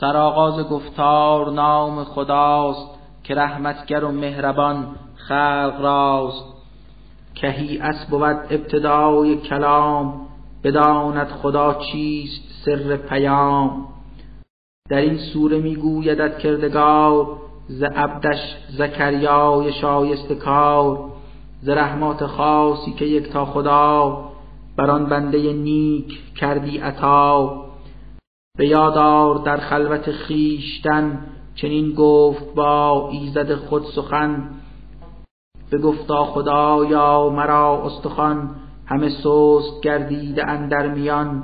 سرآغاز گفتار نام خداست که رحمتگر و مهربان خلق راست. کهی اس بود ابتدای کلام بداند خدا چیست سر پیام. در این سوره میگویدت کردگار ز عبدش زکریای شایست کار. ز رحمات خاصی که یک تا خدا بر بنده نیک کردی عطا. به یادار در خلوت خیشتن چنین گفت با ایزد خود سخن. گفتا خدایا مرا استخوان همه سست گردیده اندر میان.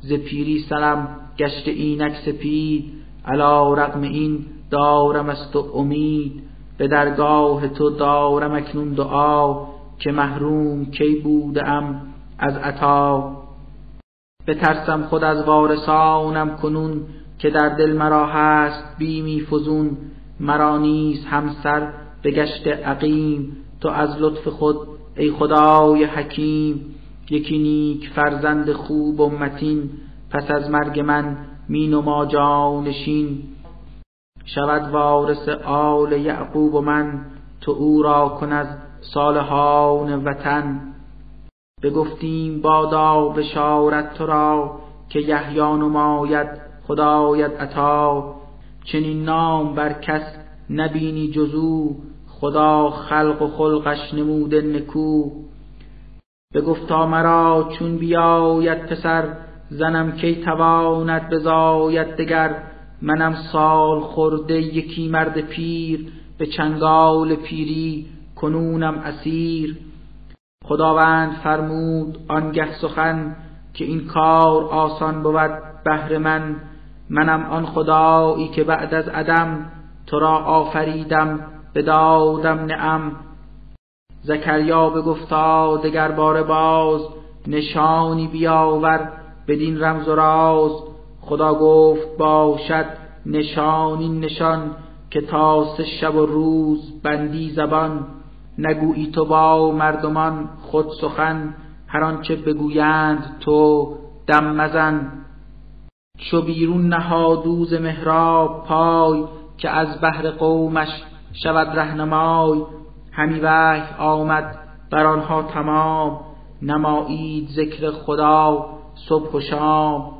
ز پیری سرم گشت اینک سپید علا رغم این دارم از تو امید. به درگاه تو دارم اکنون دعا که محروم کی بوده ام از عطا. بترسم خود از وارثانم کنون که در دل مرا هست بیمی فزون مرا نیز همسر بگشت عقیم. تو از لطف خود ای خدای حکیم یکی نیک فرزند خوب و متین. پس از مرگ من می نما جانشین شود وارث آل یعقوب و من تو او را کن از صالحان وطن. بگفتیم بادا بشارت تو را که یحیی نماید خدایت عطا. چنین نام بر کس نبینی جزو خدا خلق و خلقش نموده نکو. بگفتا مرا چون بیاید پسر زنم کی تواند بزاید دگر. منم سال خورده یکی مرد پیر به چنگال پیری کنونم اسیر. خداوند فرمود آنگه سخن که این کار آسان بود بهر من منم آن خدایی که بعد از عدم تو را آفریدم بدادم نعم. زکریا بگفتا دگر بار باز نشانی بیاور بدین رمز و راز. خدا گفت باشد نشانی نشان که تا شب و روز بندی زبان. نگویی تو با مردمان خود سخن هر آنچه بگویند تو دم مزن. چو بیرون نهادوز محراب پای که از بهر قومش شود رهنمای. همی وحی آمد بر آنها تمام نمایید ذکر خدا صبح و شام.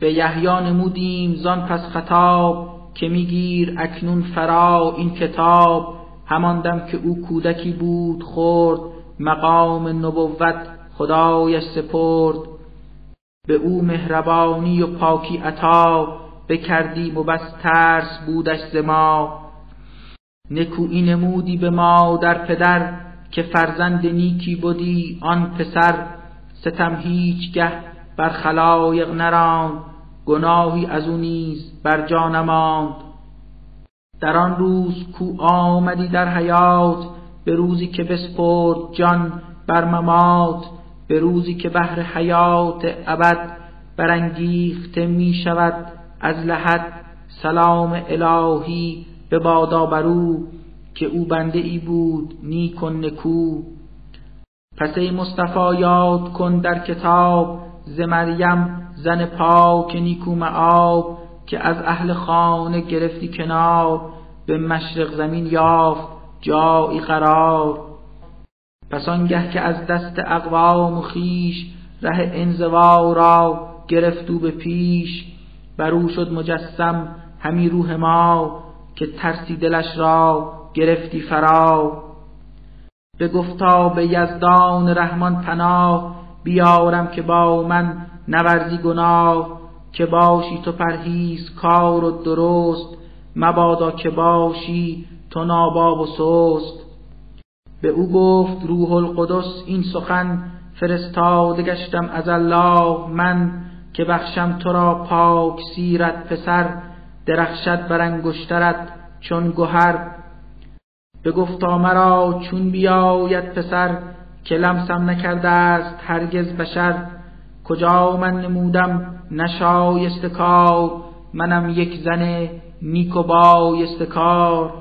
به یحیی نمودیم زان پس خطاب که میگیر اکنون فرا این کتاب. همان دم که او کودکی بود خورد مقام نبوت خدایش سپرد. به او مهربانی و پاکی عطا بکردیم و بس ترس بودش ز ما. نکویی نمودی به ما در پدر که فرزند نیکی بودی آن پسر. ستم هیچگه بر خلایق نراند گناهی از او نیز بر جا نماند. در آن روز کو آمدی در حیات به روزی که بسپرد جان بر ممات به روزی که بهر حیات ابد برانگیخته می شود از لحد. سلام الهی به بادا برو که او بنده ای بود نیک و نکو. پس ای مصطفی یاد کن در کتاب ز مریم زن پاک نیکو معاب که از اهل خانه گرفتی کنار. به مشرق زمین یافت جایی قرار. پس آنگه که از دست اقوام و خیش ره انزوا را گرفت به پیش بر او شد مجسم همی روح ما که ترسی دلش را گرفتی فرا. به گفتا به یزدان رحمان پناه بیارم که با من نورزی گناه که باشی تو پرهیز کار و درست. مبادا که باشی تو ناباب و سست. به او گفت روح القدس این سخن فرستاده گشتم از الله. من که بخشم تو را پاک سیرت پسر درخشد بر انگشترت چون گهر. بگفتا مرا چون بیاید پسر که لمسم نکرده است هرگز بشر. کجا من نمودم؟ نشایست کار منم یک زن نیک و بایست کار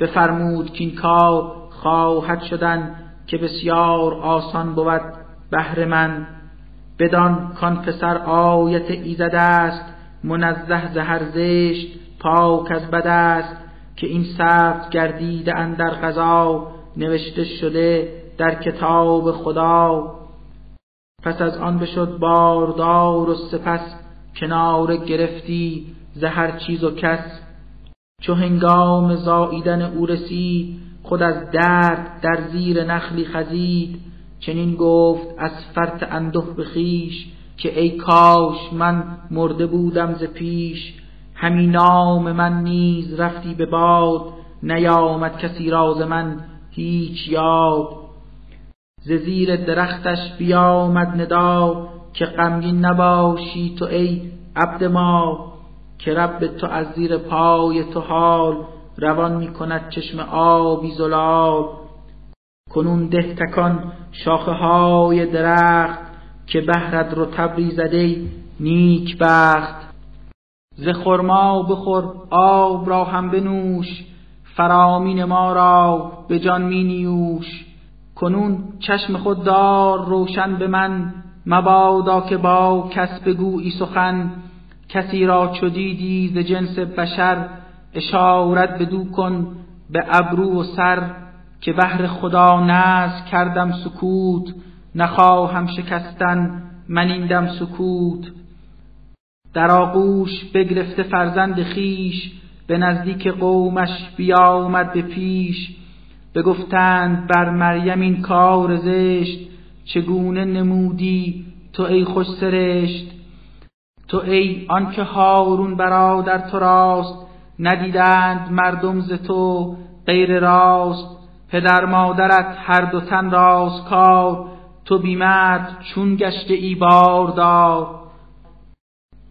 بفرمود که این کار خواهد شدن که بسیار آسان بود بهر من. بدان کان پسر آیت ایزد است منزه زهر زشت پاک از بد است که این ثبت گردیده در غذا نوشته شده در کتاب خدا. پس از آن بشد باردار و سپس کنار گرفتی زهر چیز و کس. چو هنگام زاییدن او رسید خود از درد در زیر نخلی خزید. چنین گفت از فرط اندوه بخیش که ای کاش من مرده بودم ز پیش. همین نام من نیز رفتی به باد نیامد کسی راز من هیچ یاد. ز زیر درختش بیامد ندا که غمگین نباشی تو ای عبد ما. که رب تو از زیر پای تو حال روان می کند چشم آبی زلال کنون ده تکان شاخه های درخت که بهرد رو تبری زده نیک بخت. ز خرما بخور آب را هم بنوش فرامین ما را به جان می نیوش. کنون چشم خود دار روشن به من مبادا که با کس بگویی سخن. کسی را چو دیدی ز جنس بشر اشارت بدو کن به ابرو و سر که بهر خدا نز کردم سکوت نخواهم شکستن من این دم سکوت. در آغوش بگرفته فرزند خیش به نزدیک قومش بیامد به پیش. بگفتند بر مریم این کار زشت چگونه نمودی تو ای خوش سرشت؟ تو ای آنکه هارون برادر تو راست ندیدند مردم ز تو غیر راست. پدر مادرت هر دو تن راست کار تو بیمرد چون گشته ای باردار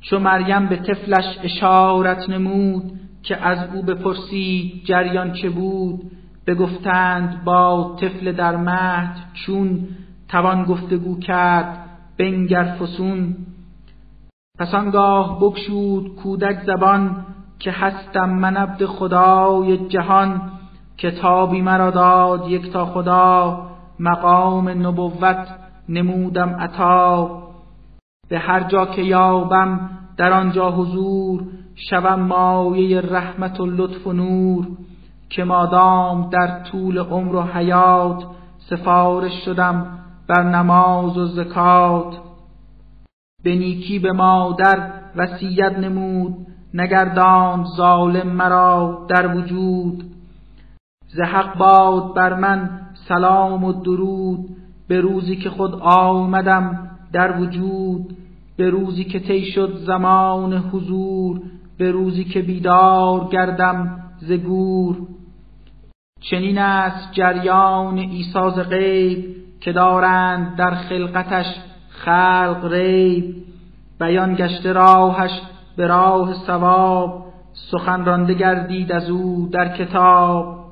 چو مریم به طفلش اشارت نمود که از او بپرسید جریان چه بود بگفتند با طفل در مهد چون توان گفتگو کرد بنگر فسون. پس آنگاه بکشود کودک زبان که هستم من عبد خدای جهان کتابی مرا داد یک تا خدا مقام نبوت نمودم عطا. به هر جا که یابم در آنجا حضور شوم مایه رحمت و لطف و نور که مادام در طول عمر و حیات سفارش شدم بر نماز و زکات. به نیکی به مادر وصیت نمود نگردان ظالم مرا در وجود. ز حق باد بر من سلام و درود به روزی که خود آمدم در وجود. به روزی که طی شد زمان حضور به روزی که بیدار گردم ز گور. چنین است جریان ایساز غیب که دارند در خلقتش خلق ریب بیان گشته راهش به راه ثواب سخن رانده گردید از او در کتاب.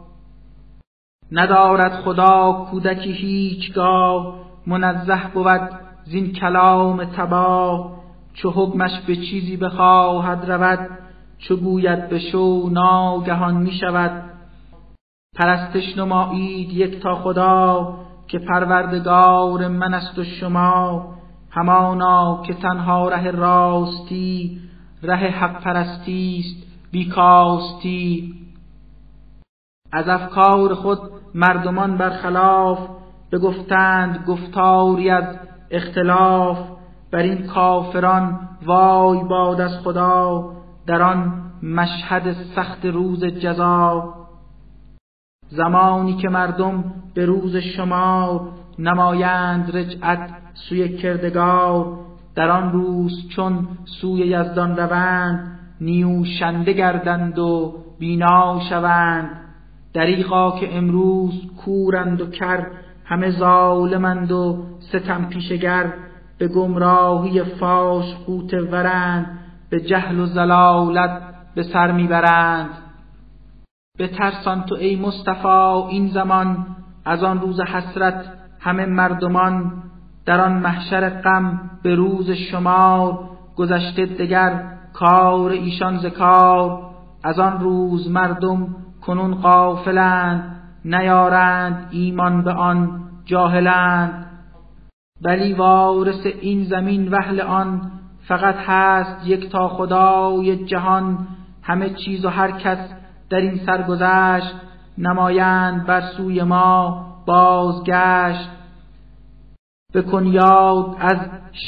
ندارد خدا کودکی هیچگاه منزه بود زین کلام تباه. چو حکمش به چیزی بخواهد رود چو گوید به شو ناگهان می شود. پرستش نمایید یک تا خدا که پروردگار من است و شما. همانا که تنها ره راستی ره حق پرستی است بیکاستی. از افکار خود مردمان برخلاف بگفتند گفتاری از اختلاف. بر این کافران وای باد از خدا در آن مشهد سخت روز جزا. زمانی که مردم به روز شما نمایند رجعت سوی کردگار. در آن روز چون سوی یزدان روند نیوشنده گردند و بینا شوند. دریغا که امروز کورند و کر همه ظالمند و ستم پیشگر. به گمراهی فاش قوت ورند به جهل و زلالت به سر می‌برند. به ترسان تو ای مصطفی این زمان از آن روز حسرت همه مردمان در آن محشر غم به روز شمار گذشته دگر کار ایشان زکار از آن روز مردم کنون قافلند نیارند ایمان به آن جاهلند. ولی وارث این زمین وهل آن فقط هست یک تا خدای جهان. همه چیز و هر کس در این سرگذشت نمایند بر سوی ما. بازگشت. بکن یاد از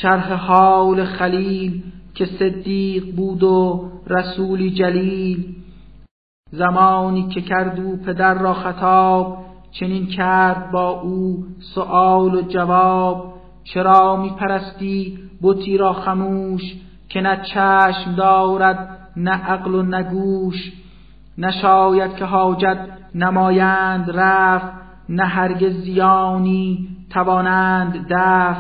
شرح حال خلیل که صدیق بود و رسولی جلیل زمانی که کرد او پدر را خطاب چنین کرد با او سؤال و جواب چرا می پرستی بتی را خموش که نه چشم دارد نه عقل و نه گوش؟ نشاید که حاجت نمایند رفت نه هرگز زیانی توانند دف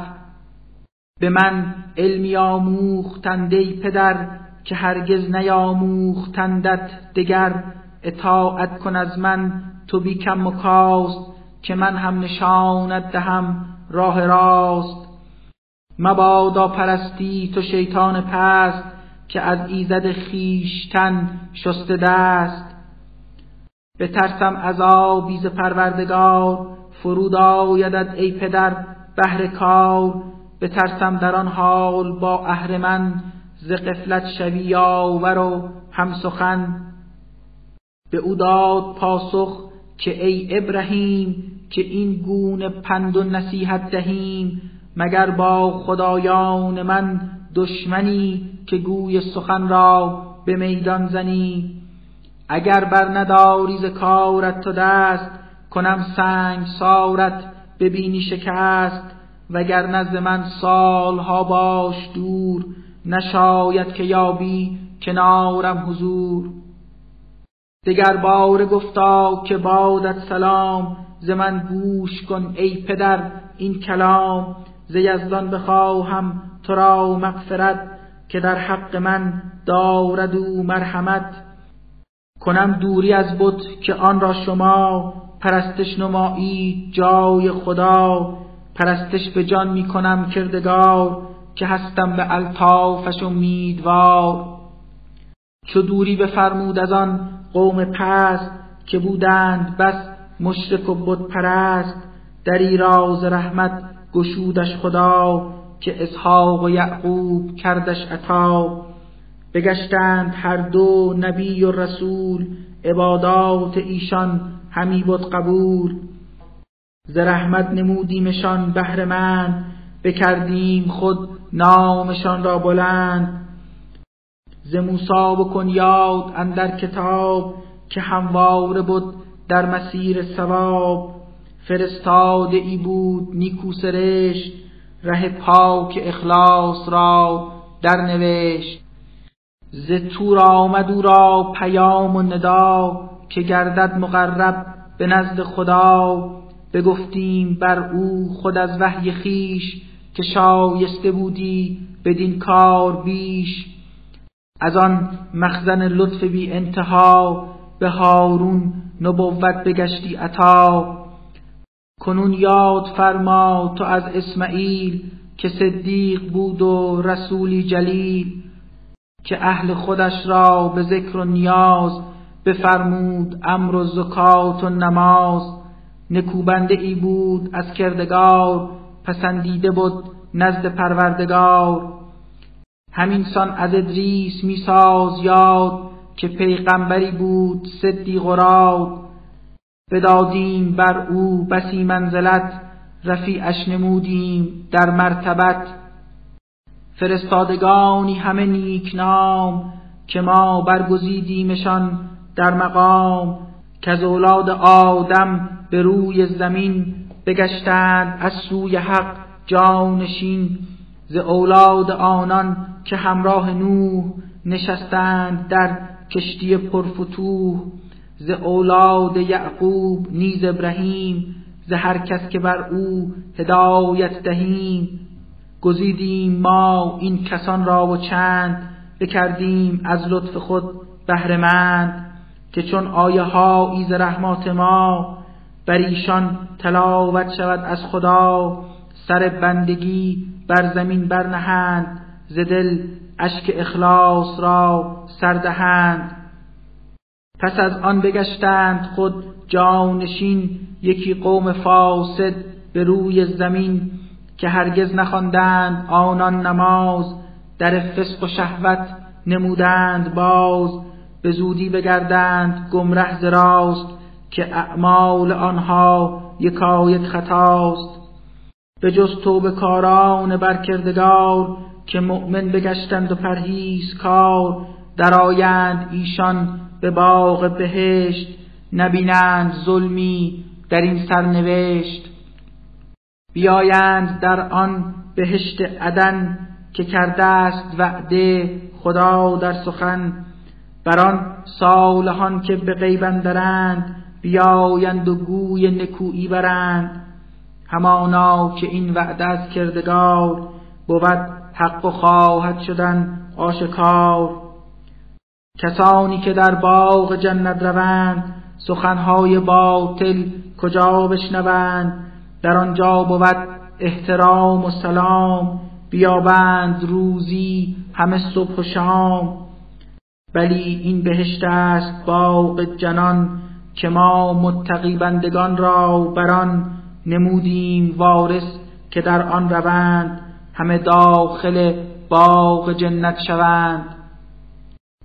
به من علمی آموختند ای پدر که هرگز نیاموختندت دگر. اطاعت کن از من تو بی کم و کاست که من هم نشانت دهم راه راست. مبادا پرستی تو شیطان پست که از ایزد خیشتن شسته دست. بترسم عذابی ز پروردگار فرود آیدد ای پدر بهر کار. بترسم در آن حال با اهرمن ز قفلت شوی یاور و هم سخن. به او داد پاسخ که ای ابراهیم که این گونه پند و نصیحت دهیم. مگر با خدایان من دشمنی که گوی سخن را به میدان زنی؟ اگر بر نداری ز کارت تو دست کنم سنگ سارت ببینی شکست. وگر نزد من سالها باش دور نشاید که یابی کنارم حضور. دگر بار گفتا که بادت سلام ز من گوش کن ای پدر این کلام. ز یزدان بخواهم تو را مغفرت که در حق من دارد او مرحمت. کنم دوری از بت که آن را شما پرستش نمایی جای خدا. پرستش به جان می کنم کردگار که هستم به الطافش امیدوار. چو دوری بفرمود از آن قوم پست که بودند بس مشرک و بت پرست دری راز رحمت گشودش خدا که اسحاق و یعقوب کردش عطا. بگشتند هر دو نبی و رسول عبادات ایشان همی بود قبول. ز رحمت نمودیمشان بهرهمند بکردیم خود نامشان را بلند. ز موسی بکن یاد اندر کتاب که همواره بود در مسیر ثواب. فرستاده ای بود نیکو سرشت ره پاک اخلاص را در نوشت ز تور آمد او را پیام و ندا که گردد مقرب به نزد خدا. بگفتیم بر او خود از وحی خیش که شایسته بودی بدین کار بیش. از آن مخزن لطف بی انتها به هارون نبوت بگشتی عطا. کنون یاد فرما تو از اسماعیل که صدیق بود و رسولی جلیل. که اهل خودش را به ذکر و نیاز بفرمود امر و زکات و نماز. نکوبنده ای بود از کردگار پسندیده بود نزد پروردگار. همین سان از ادریس میساز یاد که پیغمبری بود صدیق و راد. بدادیم بر او بسی منزلت رفیعش نمودیم در مرتبت. فرستادگانی همه نیک نام که ما برگزیدیمشان در مقام که از اولاد آدم به روی زمین بگشتند از سوی حق جانشین ز اولاد آنان که همراه نوح نشستند در کشتی پرفتوح ز اولاد یعقوب نیز ابراهیم ز هر کس که بر او هدایت دهیم. گزیدیم ما این کسان را و چند بکردیم از لطف خود بهرهمند که چون آیه ها ایز رحمات ما بر ایشان تلاوت شود از خدا سر بندگی بر زمین برنهند ز دل اشک اخلاص را سردهند پس از آن بگشتند خود جانشین یکی قوم فاسد به روی زمین که هرگز نخواندند آنان نماز در فسق و شهوت نمودند باز به زودی بگردند گمره ز راست که اعمال آنها یکایک خطاست. به جز توبه کاران برکردگار که مؤمن بگشتند و پرهیز کار درآیند ایشان به باغ بهشت نبینند ظلمی در این سرنوشت. بیایند در آن بهشت عدن که کرده است وعده خدا در سخن. بر آن صالحان که به غیب اندرند بیایند و گوی نکویی برند. همانا که این وعده از کردگار بود حق و خواهد شدن آشکار. کسانی که در باغ جنت روند سخنهای باطل کجا بشنوند؟ در آنجا بود احترام و سلام بیابند روزی همه صبح و شام. ولی این بهشت است باغ جنان که ما متقی بندگان را بران نمودیم وارث که در آن روند همه داخل باغ جنت شوند.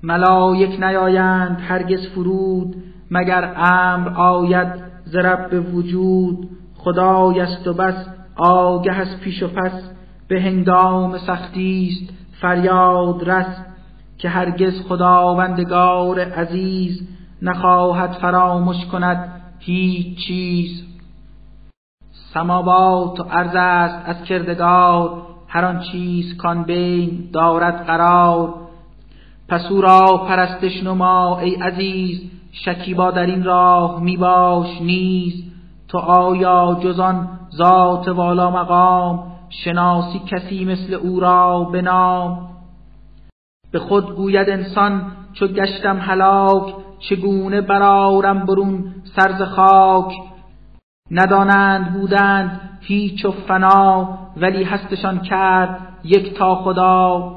ملائک نیایند هرگز فرود مگر امر آید ز رب وجود. خدای است و بس آگه از پیش و پس به هنگام سختی است فریاد رس که هرگز خداوندگار عزیز نخواهد فراموش کند هیچ چیز. سماوات و عرض است از کردگار هر آن چیز کان بین دارد قرار. پس او را پرستش نما ای عزیز شکیبا در این راه می باش نیز. تو آیا جزان ذات والا مقام؟ شناسی کسی مثل او را به نام؟ به خود گوید انسان چو گشتم هلاک چگونه برارم برون سرز خاک؟ ندانند بودند هیچ و فنا ولی هستشان کرد یک تا خدا.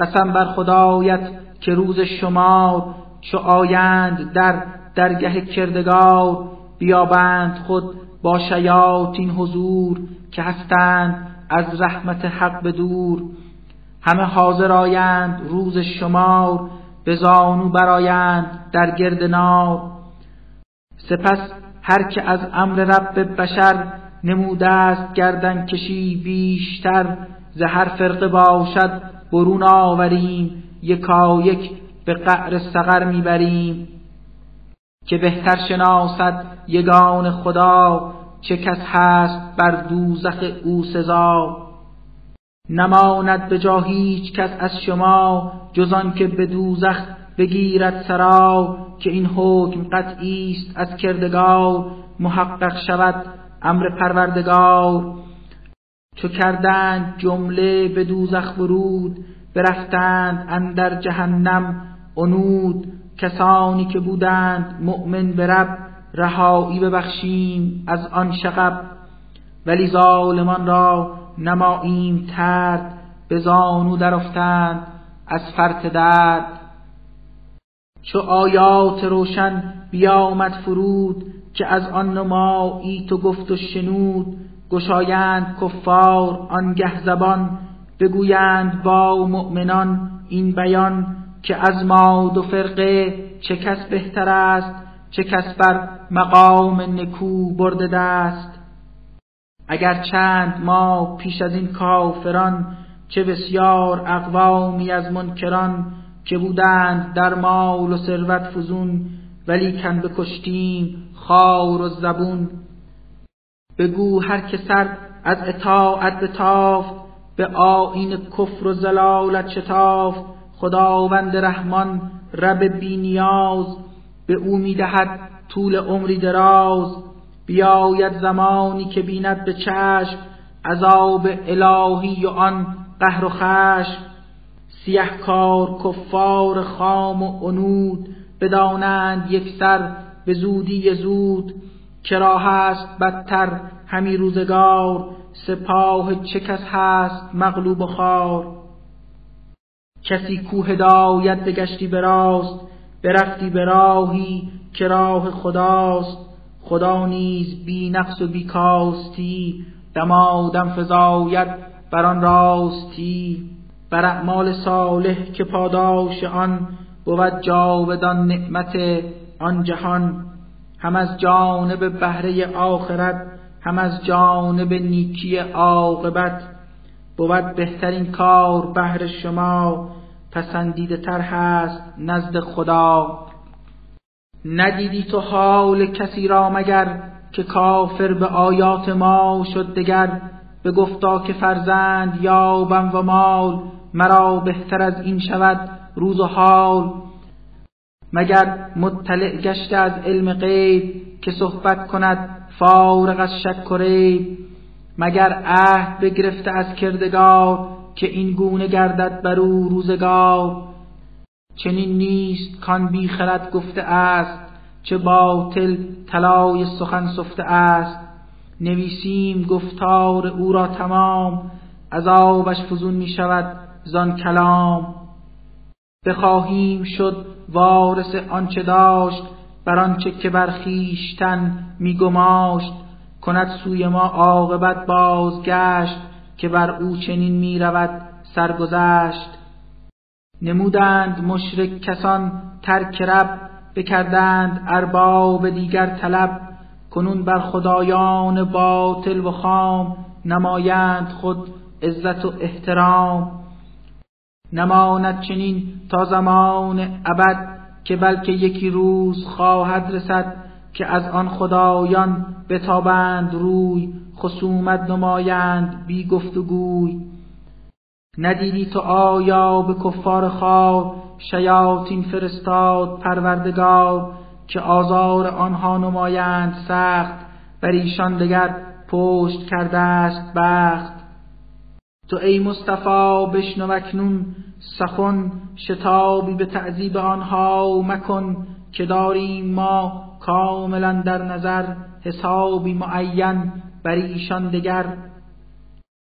قسم بر خدایت که روز شما چو آیند در درگه کردگار بیابند خود با شیاطین حضور که هستند از رحمت حق به دور. همه حاضر آیند روز شمار به زانو برایند در گرد نار. سپس هر که از امر رب بشر نموده است گردن کشی بیشتر. ز هر فرقه باشد برون آوریم یکا یک به قعر سقر می‌بریم. که بهتر شناسد یگان خدا چه کس هست بر دوزخ او سزا. نماند به جا هیچ کس از شما جز که به دوزخ بگیرد سرا که این حکم قطعی است از کردگار محقق شود امر پروردگار. چو کردند جمله به دوزخ برود برفتند اندر جهنم انود کسانی که بودند مؤمن به رب رهایی ببخشیم از آن شقب ولی ظالمان را نماییم ترد به زانو درافتند از فرط درد. چو آیات روشن بیامد فرود که از آن نمایی تو گفت و شنود. گشایند کفار آنگه زبان بگویند با مؤمنان این بیان. که از ما دو فرقه چه کس بهتر است چه کس بر مقام نکو برده دست. اگر چند ما پیش از این کافران چه بسیار اقوامی از منکران که بودند در مال و ثروت فزون ولی کن بکشتیم خار و زبون. بگو هر که سر از اطاعت بتافت به آین کفر و زلالت شتافت. خداوند رحمان رب بینیاز به او می‌دهد طول عمری دراز. بیاید زمانی که بیند به چشم عذاب الهی و آن قهر و خشم. سیه کار کفار خام و انود بدانند یک سر به زودی زود. کرا هست بدتر همی روزگار سپاه چه کس هست مغلوب و خار. کسی کو هدایت بگشتی به راست برفتی به راهی که راه خداست. خدا نیز بی نقص و بی کاستی دمادم فضایت بر آن راستی. بر اعمال صالح که پاداش آن بود جاودان نعمت آن جهان. هم از جانب بهره آخرت هم از جانب نیکی عاقبت. بود بهترین کار بهر شما پسندیده تر هست نزد خدا. ندیدی تو حال کسی را مگر که کافر به آیات ما شد دگر؟ به گفتا که فرزند یابم و مال مرا بهتر از این شود روز و حال. مگر مطلع گشته از علم غیب که صحبت کند فارغ از شک و ریب؟ مگر عهد بگرفته از کردگار که این گونه گردد بر او روزگار؟ چنین نیست کان بی خرد گفته است چه باطل طلای سخن سفته است. نویسیم گفتار او را تمام عذابش فزون می شود زان کلام. بخواهیم شد وارث آنچه داشت بر آنچه که بر خویشتن میگماشت کند سوی ما عاقبت بازگشت که بر او چنین می رود سرگذشت. نمودند مشرک کسان ترک رب بکردند ارباب دیگر طلب. کنون بر خدایان باطل و خام نمایند خود عزت و احترام. نماند چنین تا زمان ابد که بلکه یکی روز خواهد رسد که از آن خدایان بتابند روی خصومت نمایند بی گفتگوی. ندیدی تو آیا به کفار خوار شیاطین فرستاد پروردگار که آزار آنها نمایند سخت بر ایشان دگر پشت کرده است بخت. تو ای مصطفی بشنو اکنون سخن شتابی به تعذیب آنها مکن که داریم ما کاملا در نظر حسابی معین بر ایشان دگر.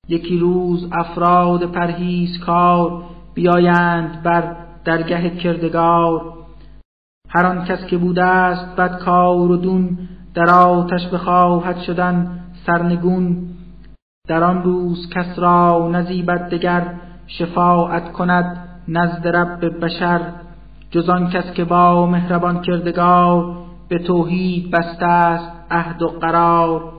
یکی روز افراد پرهیز کار بیایند بر درگه کردگار. هر آن کس که بوده است بد کار و دون در آتش بخواهد شدن سرنگون. در آن روز کس را نزیبد دگر شفاعت کند نزد رب بشر. جز آن کس که با مهربان کردگار به توحید بسته است عهد و قرار.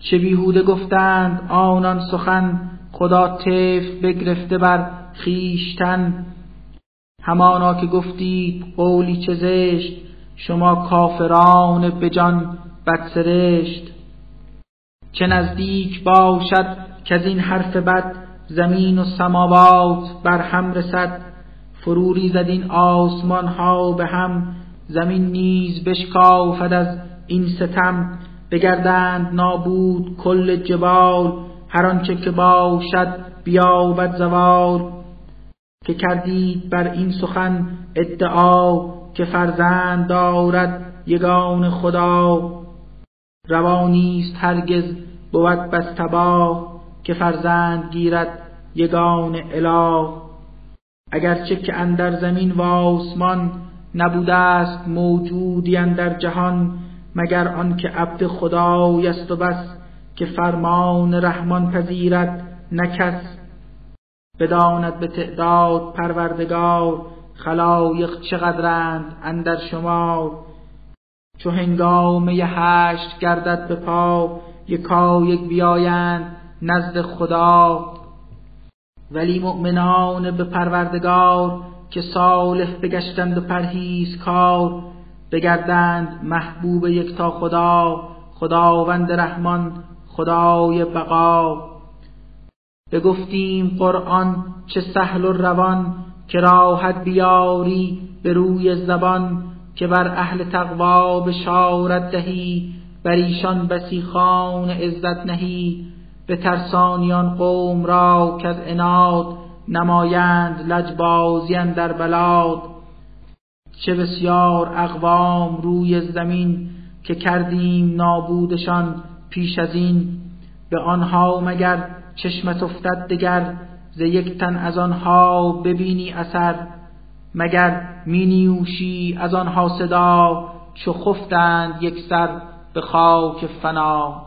چه بیهوده گفتند آنان سخن خدا طفل بگرفته بر خیشتن همانا که گفتید قولی چه زشت شما کافران به جان بدسرشت. چه نزدیک باشد که از این حرف بد زمین و سماوات بر هم رسد. فروری زد این آسمان ها به هم زمین نیز بشکافد از این ستم بگردند نابود کل جبال هر آنچه که باشد بیابد زوال. که کردید بر این سخن ادعا که فرزند دارد یگان خدا. روانیست هرگز بود بس تباه که فرزند گیرد یگان اله. اگرچه که اندر زمین و آسمان نبوده است موجودی اندر جهان مگر آنکه عبد خدای است و بس که فرمان رحمان پذیرد نکس بداند به تعداد پروردگار خلایق چقدرند اندر شما. چو هنگام یه هشت گردد به پا یکا یک بیایند نزد خدا. ولی مؤمنان به پروردگار که صالح بگشتند و پرهیز کار بگردند محبوب یکتا خدا خداوند رحمان خدای بقا. بگفتیم قرآن چه سهل و روان که راحت بیاری به روی زبان که بر اهل تقوا بشارت دهی بر ایشان بسی خان عزت نهی. به ترسانیان قوم را که از اناد نمایند لجبازیان در بلاد. چه بسیار اقوام روی زمین که کردیم نابودشان پیش از این. به آنها مگر چشمت افتد دگر ز یک تن از آنها ببینی اثر. مگر می نیوشی از آنها صدا چو خفتند یک سر به خاک فنا.